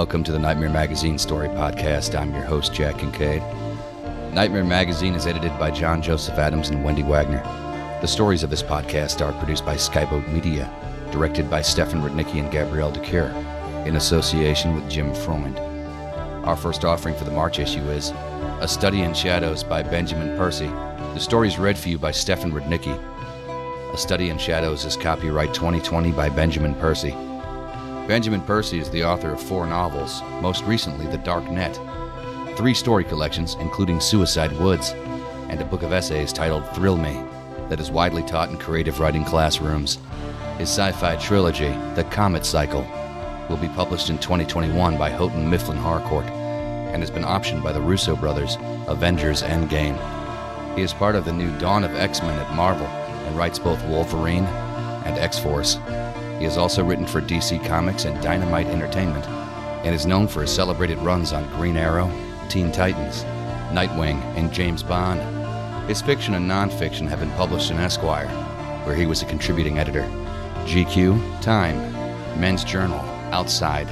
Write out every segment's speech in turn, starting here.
Welcome to the Nightmare Magazine Story Podcast. I'm your host, Jack Kincaid. Nightmare Magazine is edited by John Joseph Adams and Wendy Wagner. The stories of this podcast are produced by Skyboat Media, directed by Stefan Rudnicki and Gabrielle de Cuir, in association with Jim Freund. Our first offering for the March issue is A Study in Shadows by Benjamin Percy. The story is read for you by Stefan Rudnicki. A Study in Shadows is copyright 2020 by Benjamin Percy. Benjamin Percy is the author of four novels, most recently The Dark Net, three story collections, including Suicide Woods, and a book of essays titled Thrill Me, that is widely taught in creative writing classrooms. His sci fi trilogy, The Comet Cycle, will be published in 2021 by Houghton Mifflin Harcourt and has been optioned by the Russo brothers, Avengers Endgame. He is part of the new Dawn of X Men at Marvel and writes both Wolverine and X Force. He has also written for DC Comics and Dynamite Entertainment, and is known for his celebrated runs on Green Arrow, Teen Titans, Nightwing, and James Bond. His fiction and nonfiction have been published in Esquire, where he was a contributing editor, GQ, Time, Men's Journal, Outside,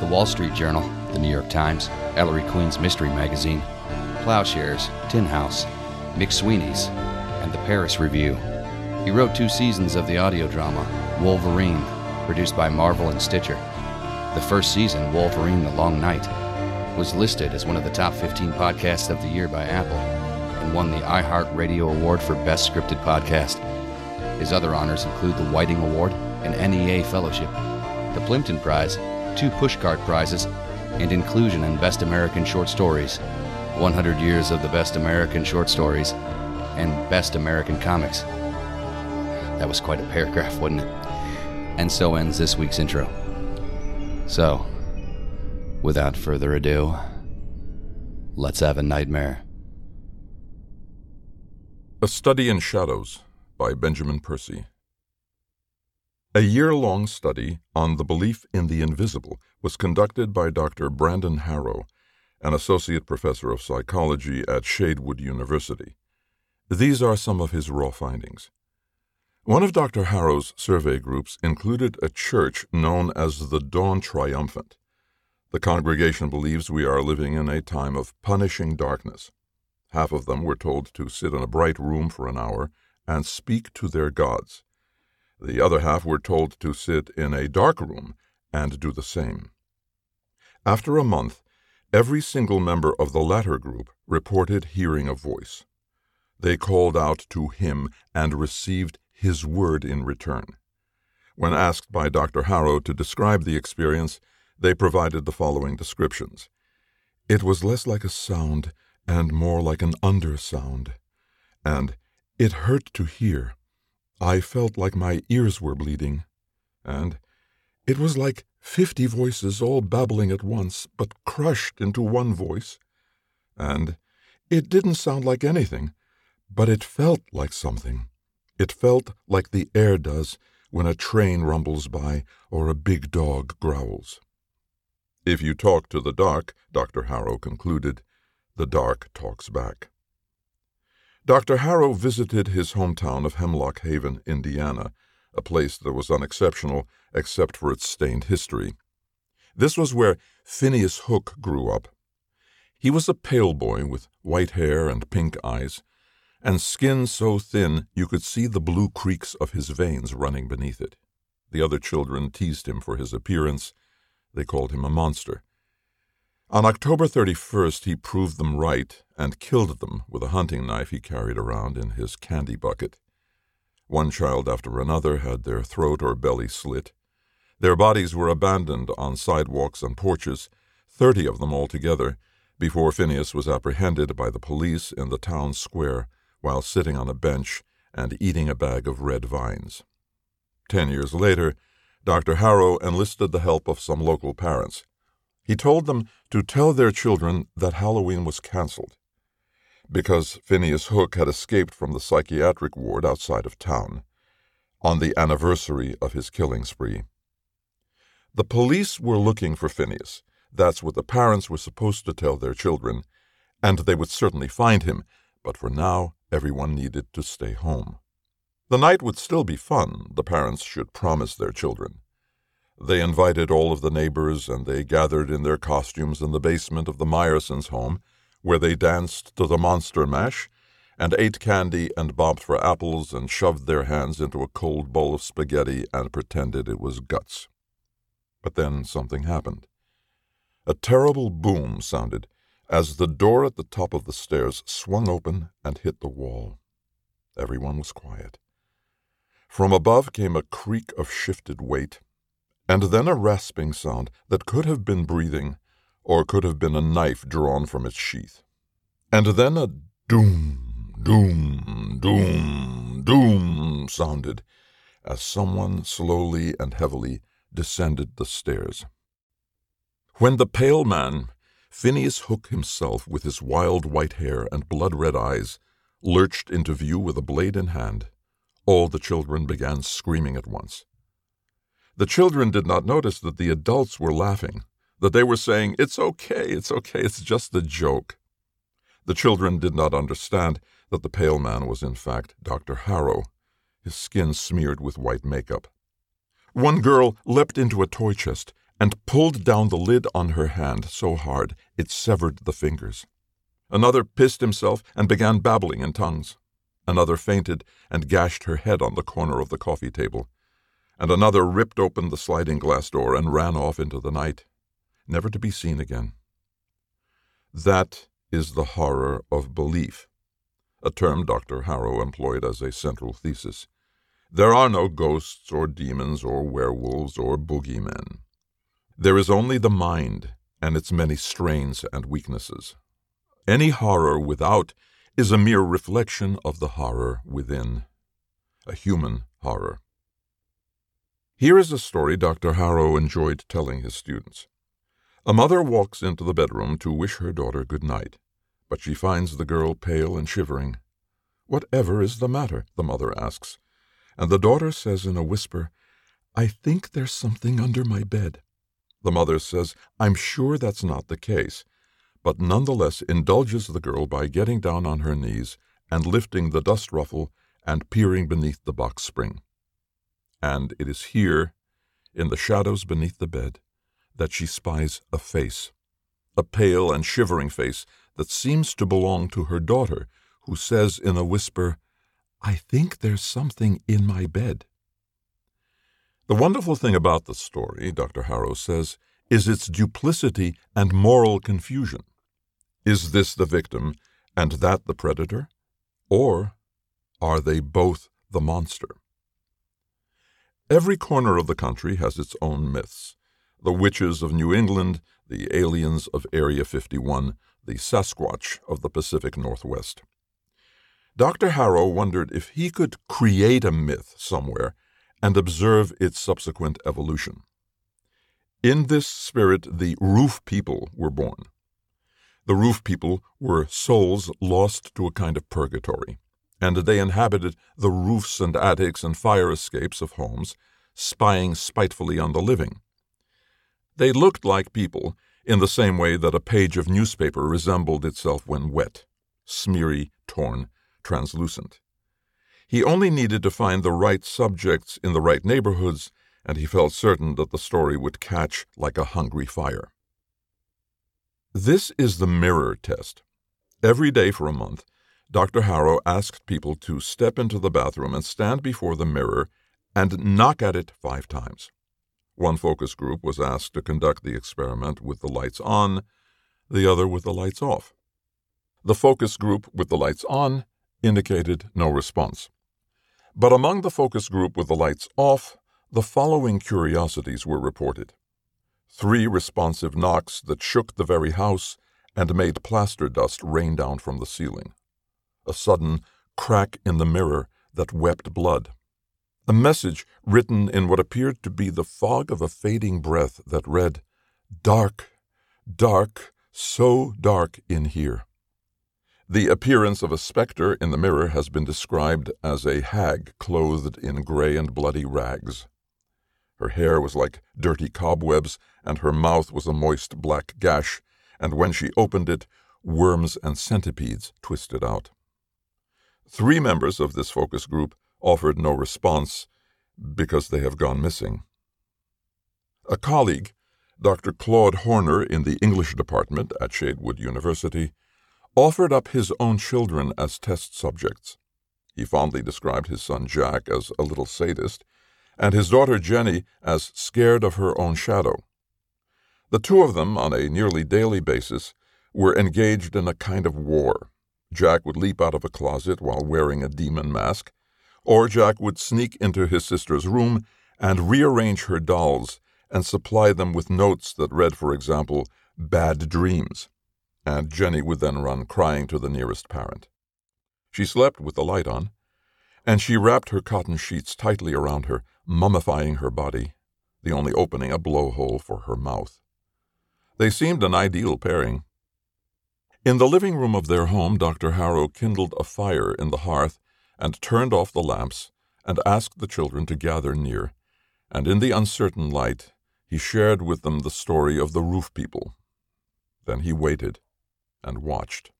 The Wall Street Journal, The New York Times, Ellery Queen's Mystery Magazine, Plowshares, Tin House, McSweeney's, and The Paris Review. He wrote two seasons of the audio drama Wolverine, produced by Marvel and Stitcher. The first season, Wolverine The Long Night, was listed as one of the top 15 podcasts of the year by Apple and won the iHeartRadio Award for Best Scripted Podcast. His other honors include the Whiting Award and NEA Fellowship, the Plimpton Prize, two Pushcart Prizes, and inclusion in Best American Short Stories, 100 Years of the Best American Short Stories, and Best American Comics. That was quite a paragraph, wasn't it? And so ends this week's intro. So, without further ado, let's have a nightmare. A Study in Shadows by Benjamin Percy. A year long study on the belief in the invisible was conducted by Dr. Brandon Harrow, an associate professor of psychology at Shadewood University. These are some of his raw findings. One of Dr. Harrow's survey groups included a church known as the Dawn Triumphant. The congregation believes we are living in a time of punishing darkness. Half of them were told to sit in a bright room for an hour and speak to their gods. The other half were told to sit in a dark room and do the same. After a month, every single member of the latter group reported hearing a voice. They called out to him and received his word in return. When asked by Dr. Harrow to describe the experience, they provided the following descriptions. It was less like a sound and more like an undersound. And it hurt to hear. I felt like my ears were bleeding. And it was like fifty voices all babbling at once, but crushed into one voice. And it didn't sound like anything, But it felt like something. It felt like the air does when a train rumbles by or a big dog growls. If you talk to the dark, Dr. Harrow concluded, the dark talks back. Dr. Harrow visited his hometown of Hemlock Haven, Indiana, a place that was unexceptional except for its stained history. This was where Phineas Hook grew up. He was a pale boy with white hair and pink eyes, and skin so thin you could see the blue creeks of his veins running beneath it. The other children teased him for his appearance. They called him a monster. On October 31st, he proved them right and killed them with a hunting knife he carried around in his candy bucket. One child after another had their throat or belly slit. Their bodies were abandoned on sidewalks and porches, thirty of them altogether, before Phineas was apprehended by the police in the town square while sitting on a bench and eating a bag of red vines. Ten years later, Dr. Harrow enlisted the help of some local parents. He told them to tell their children that Halloween was canceled because Phineas Hook had escaped from the psychiatric ward outside of town on the anniversary of his killing spree. The police were looking for Phineas. That's what the parents were supposed to tell their children, and they would certainly find him, but for now everyone needed to stay home. The night would still be fun, the parents should promise their children. They invited all of the neighbors, and they gathered in their costumes in the basement of the Myersons' home, where they danced to the monster mash, and ate candy and bobbed for apples and shoved their hands into a cold bowl of spaghetti and pretended it was guts. But then something happened. A terrible boom sounded as the door at the top of the stairs swung open and hit the wall. Everyone was quiet. From above came a creak of shifted weight, and then a rasping sound that could have been breathing or could have been a knife drawn from its sheath. And then a doom, doom, doom, doom sounded as someone slowly and heavily descended the stairs. When the pale man, Phineas Hook himself, with his wild white hair and blood red eyes, lurched into view with a blade in hand, all the children began screaming at once. The children did not notice that the adults were laughing, that they were saying, It's okay, it's okay, it's just a joke. The children did not understand that the pale man was in fact Dr. Harrow, his skin smeared with white makeup. One girl leapt into a toy chest and pulled down the lid on her hand so hard it severed the fingers. Another pissed himself and began babbling in tongues. Another fainted and gashed her head on the corner of the coffee table. And another ripped open the sliding glass door and ran off into the night, never to be seen again. That is the horror of belief, a term Dr. Harrow employed as a central thesis. There are no ghosts or demons or werewolves or boogeymen. There is only the mind and its many strains and weaknesses. Any horror without is a mere reflection of the horror within, a human horror. Here is a story Dr. Harrow enjoyed telling his students. A mother walks into the bedroom to wish her daughter good night, but she finds the girl pale and shivering. Whatever is the matter? the mother asks, and the daughter says in a whisper, I think there's something under my bed. The mother says, I'm sure that's not the case, but nonetheless indulges the girl by getting down on her knees and lifting the dust ruffle and peering beneath the box spring. And it is here, in the shadows beneath the bed, that she spies a face, a pale and shivering face that seems to belong to her daughter, who says in a whisper, I think there's something in my bed. The wonderful thing about the story, Dr. Harrow says, is its duplicity and moral confusion. Is this the victim and that the predator? Or are they both the monster? Every corner of the country has its own myths. The witches of New England, the aliens of Area 51, the Sasquatch of the Pacific Northwest. Dr. Harrow wondered if he could create a myth somewhere and observe its subsequent evolution. In this spirit, the roof people were born. The roof people were souls lost to a kind of purgatory. and they inhabited the roofs and attics and fire escapes of homes, spying spitefully on the living. They looked like people in the same way that a page of newspaper resembled itself when wet, smeary, torn, translucent. He only needed to find the right subjects in the right neighborhoods, and he felt certain that the story would catch like a hungry fire. This is the mirror test. Every day for a month, Dr. Harrow asked people to step into the bathroom and stand before the mirror and knock at it five times. One focus group was asked to conduct the experiment with the lights on, the other with the lights off. The focus group with the lights on indicated no response. But among the focus group with the lights off, the following curiosities were reported. Three responsive knocks that shook the very house and made plaster dust rain down from the ceiling, a sudden crack in the mirror that wept blood, a message written in what appeared to be the fog of a fading breath that read, Dark, dark, so dark in here. The appearance of a spectre in the mirror has been described as a hag clothed in gray and bloody rags. Her hair was like dirty cobwebs, and her mouth was a moist black gash, and when she opened it, worms and centipedes twisted out. Three members of this focus group offered no response because they have gone missing. A colleague, Dr. Claude Horner in the English department at Shadewood University, offered up his own children as test subjects. He fondly described his son Jack as a little sadist, and his daughter Jenny as scared of her own shadow. The two of them, on a nearly daily basis, were engaged in a kind of war. Jack would leap out of a closet while wearing a demon mask, or Jack would sneak into his sister's room and rearrange her dolls and supply them with notes that read, for example, bad dreams and Jenny would then run crying to the nearest parent. She slept with the light on, and she wrapped her cotton sheets tightly around her, mummifying her body, the only opening a blowhole for her mouth. They seemed an ideal pairing. In the living room of their home, Dr. Harrow kindled a fire in the hearth and turned off the lamps and asked the children to gather near, and in the uncertain light he shared with them the story of the roof people. Then he waited and watched.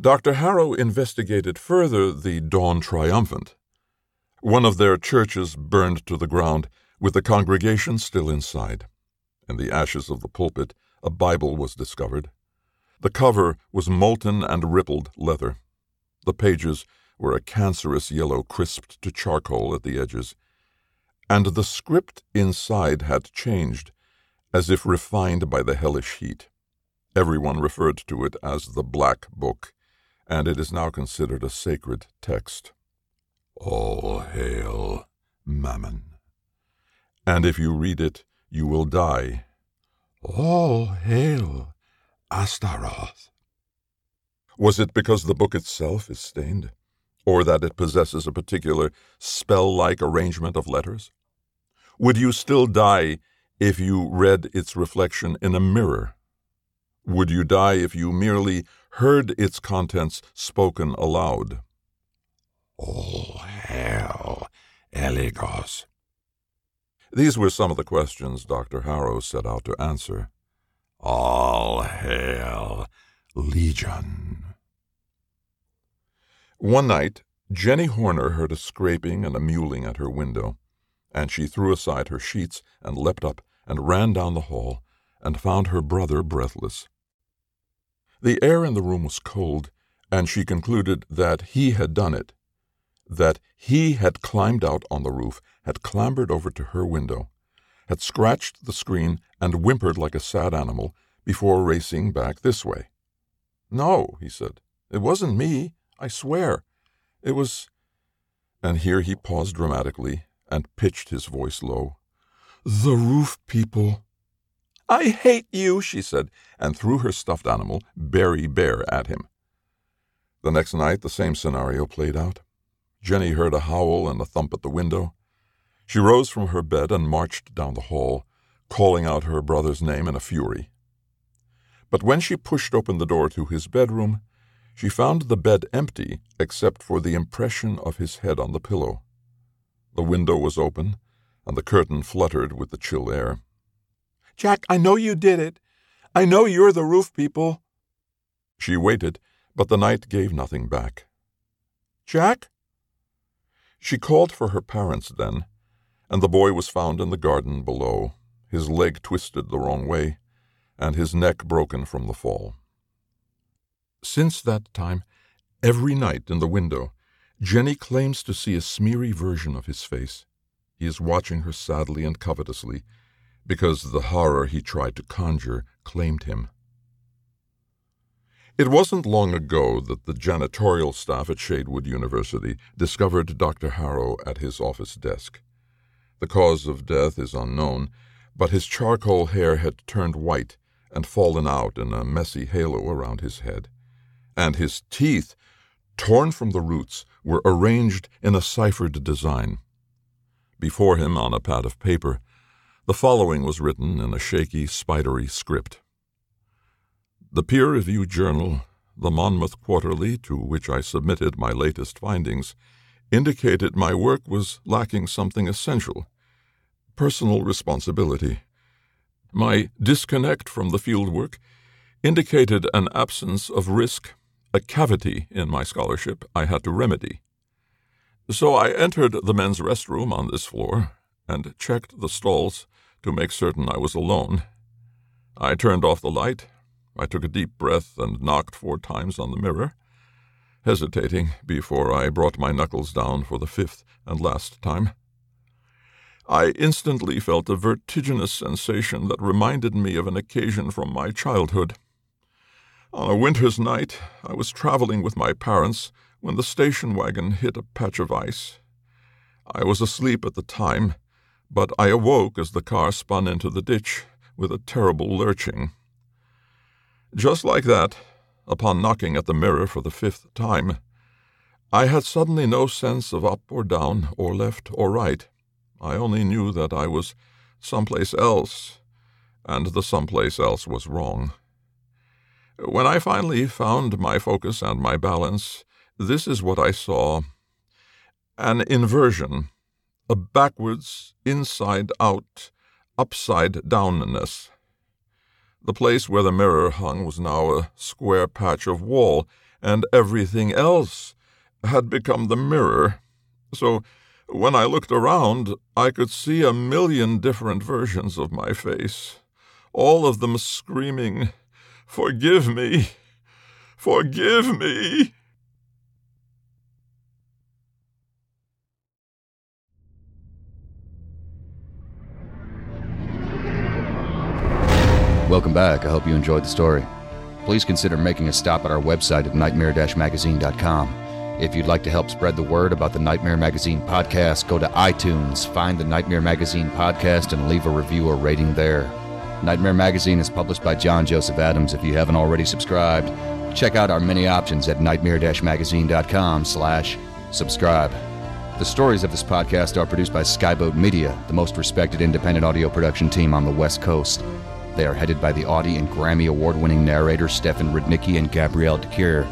Dr. Harrow investigated further the Dawn Triumphant. One of their churches burned to the ground, with the congregation still inside. In the ashes of the pulpit, a Bible was discovered. The cover was molten and rippled leather. The pages were a cancerous yellow crisped to charcoal at the edges. And the script inside had changed, as if refined by the hellish heat. Everyone referred to it as the Black Book, and it is now considered a sacred text. All hail Mammon. And if you read it, you will die. All hail Astaroth. Was it because the book itself is stained, or that it possesses a particular spell like arrangement of letters? Would you still die if you read its reflection in a mirror? Would you die if you merely heard its contents spoken aloud? All hail, Eligos. These were some of the questions Dr. Harrow set out to answer. All hail, Legion. One night, Jenny Horner heard a scraping and a mewling at her window, and she threw aside her sheets and leapt up and ran down the hall and found her brother breathless. The air in the room was cold, and she concluded that he had done it, that he had climbed out on the roof, had clambered over to her window, had scratched the screen and whimpered like a sad animal before racing back this way. No, he said, it wasn't me, I swear. It was. And here he paused dramatically and pitched his voice low. The roof people. I hate you, she said, and threw her stuffed animal, Berry Bear, at him. The next night, the same scenario played out. Jenny heard a howl and a thump at the window. She rose from her bed and marched down the hall, calling out her brother's name in a fury. But when she pushed open the door to his bedroom, She found the bed empty except for the impression of his head on the pillow. The window was open, and the curtain fluttered with the chill air. Jack, I know you did it. I know you're the roof people. She waited, but the night gave nothing back. Jack? She called for her parents then, and the boy was found in the garden below, his leg twisted the wrong way, and his neck broken from the fall. Since that time, every night in the window, Jenny claims to see a smeary version of his face. He is watching her sadly and covetously, because the horror he tried to conjure claimed him. It wasn't long ago that the janitorial staff at Shadewood University discovered Dr. Harrow at his office desk. The cause of death is unknown, but his charcoal hair had turned white and fallen out in a messy halo around his head, and his teeth, torn from the roots, were arranged in a ciphered design. Before him, on a pad of paper, the following was written in a shaky, spidery script. The peer review journal, the Monmouth Quarterly, to which I submitted my latest findings, indicated my work was lacking something essential personal responsibility. My disconnect from the fieldwork indicated an absence of risk, a cavity in my scholarship I had to remedy. So I entered the men's restroom on this floor and checked the stalls to make certain I was alone. I turned off the light. I took a deep breath and knocked four times on the mirror, hesitating before I brought my knuckles down for the fifth and last time. I instantly felt a vertiginous sensation that reminded me of an occasion from my childhood. On a winter's night, I was traveling with my parents when the station wagon hit a patch of ice. I was asleep at the time, but I awoke as the car spun into the ditch with a terrible lurching. Just like that, upon knocking at the mirror for the fifth time, I had suddenly no sense of up or down or left or right. I only knew that I was someplace else, and the someplace else was wrong. When I finally found my focus and my balance, this is what I saw an inversion, a backwards, inside out, upside downness. The place where the mirror hung was now a square patch of wall, and everything else had become the mirror. So when I looked around, I could see a million different versions of my face, all of them screaming, Forgive me! Forgive me! Welcome back. I hope you enjoyed the story. Please consider making a stop at our website at nightmare-magazine.com. If you'd like to help spread the word about the Nightmare Magazine podcast, go to iTunes, find the Nightmare Magazine podcast, and leave a review or rating there. Nightmare Magazine is published by John Joseph Adams. If you haven't already subscribed, check out our many options at nightmare-magazine.com slash subscribe. The stories of this podcast are produced by Skyboat Media, the most respected independent audio production team on the West Coast. They are headed by the Audie and Grammy award-winning narrators Stefan Rudnicki and Gabrielle de Cuir.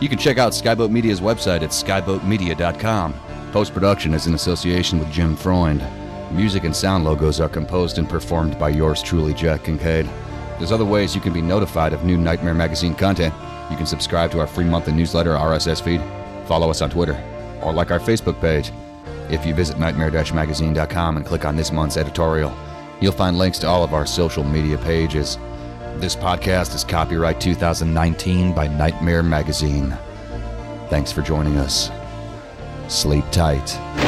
You can check out Skyboat Media's website at skyboatmedia.com. Post production is in association with Jim Freund. Music and sound logos are composed and performed by yours truly, Jack Kincaid. There's other ways you can be notified of new Nightmare Magazine content. You can subscribe to our free monthly newsletter RSS feed, follow us on Twitter, or like our Facebook page. If you visit nightmare-magazine.com and click on this month's editorial, you'll find links to all of our social media pages. This podcast is copyright 2019 by Nightmare Magazine. Thanks for joining us. Sleep tight.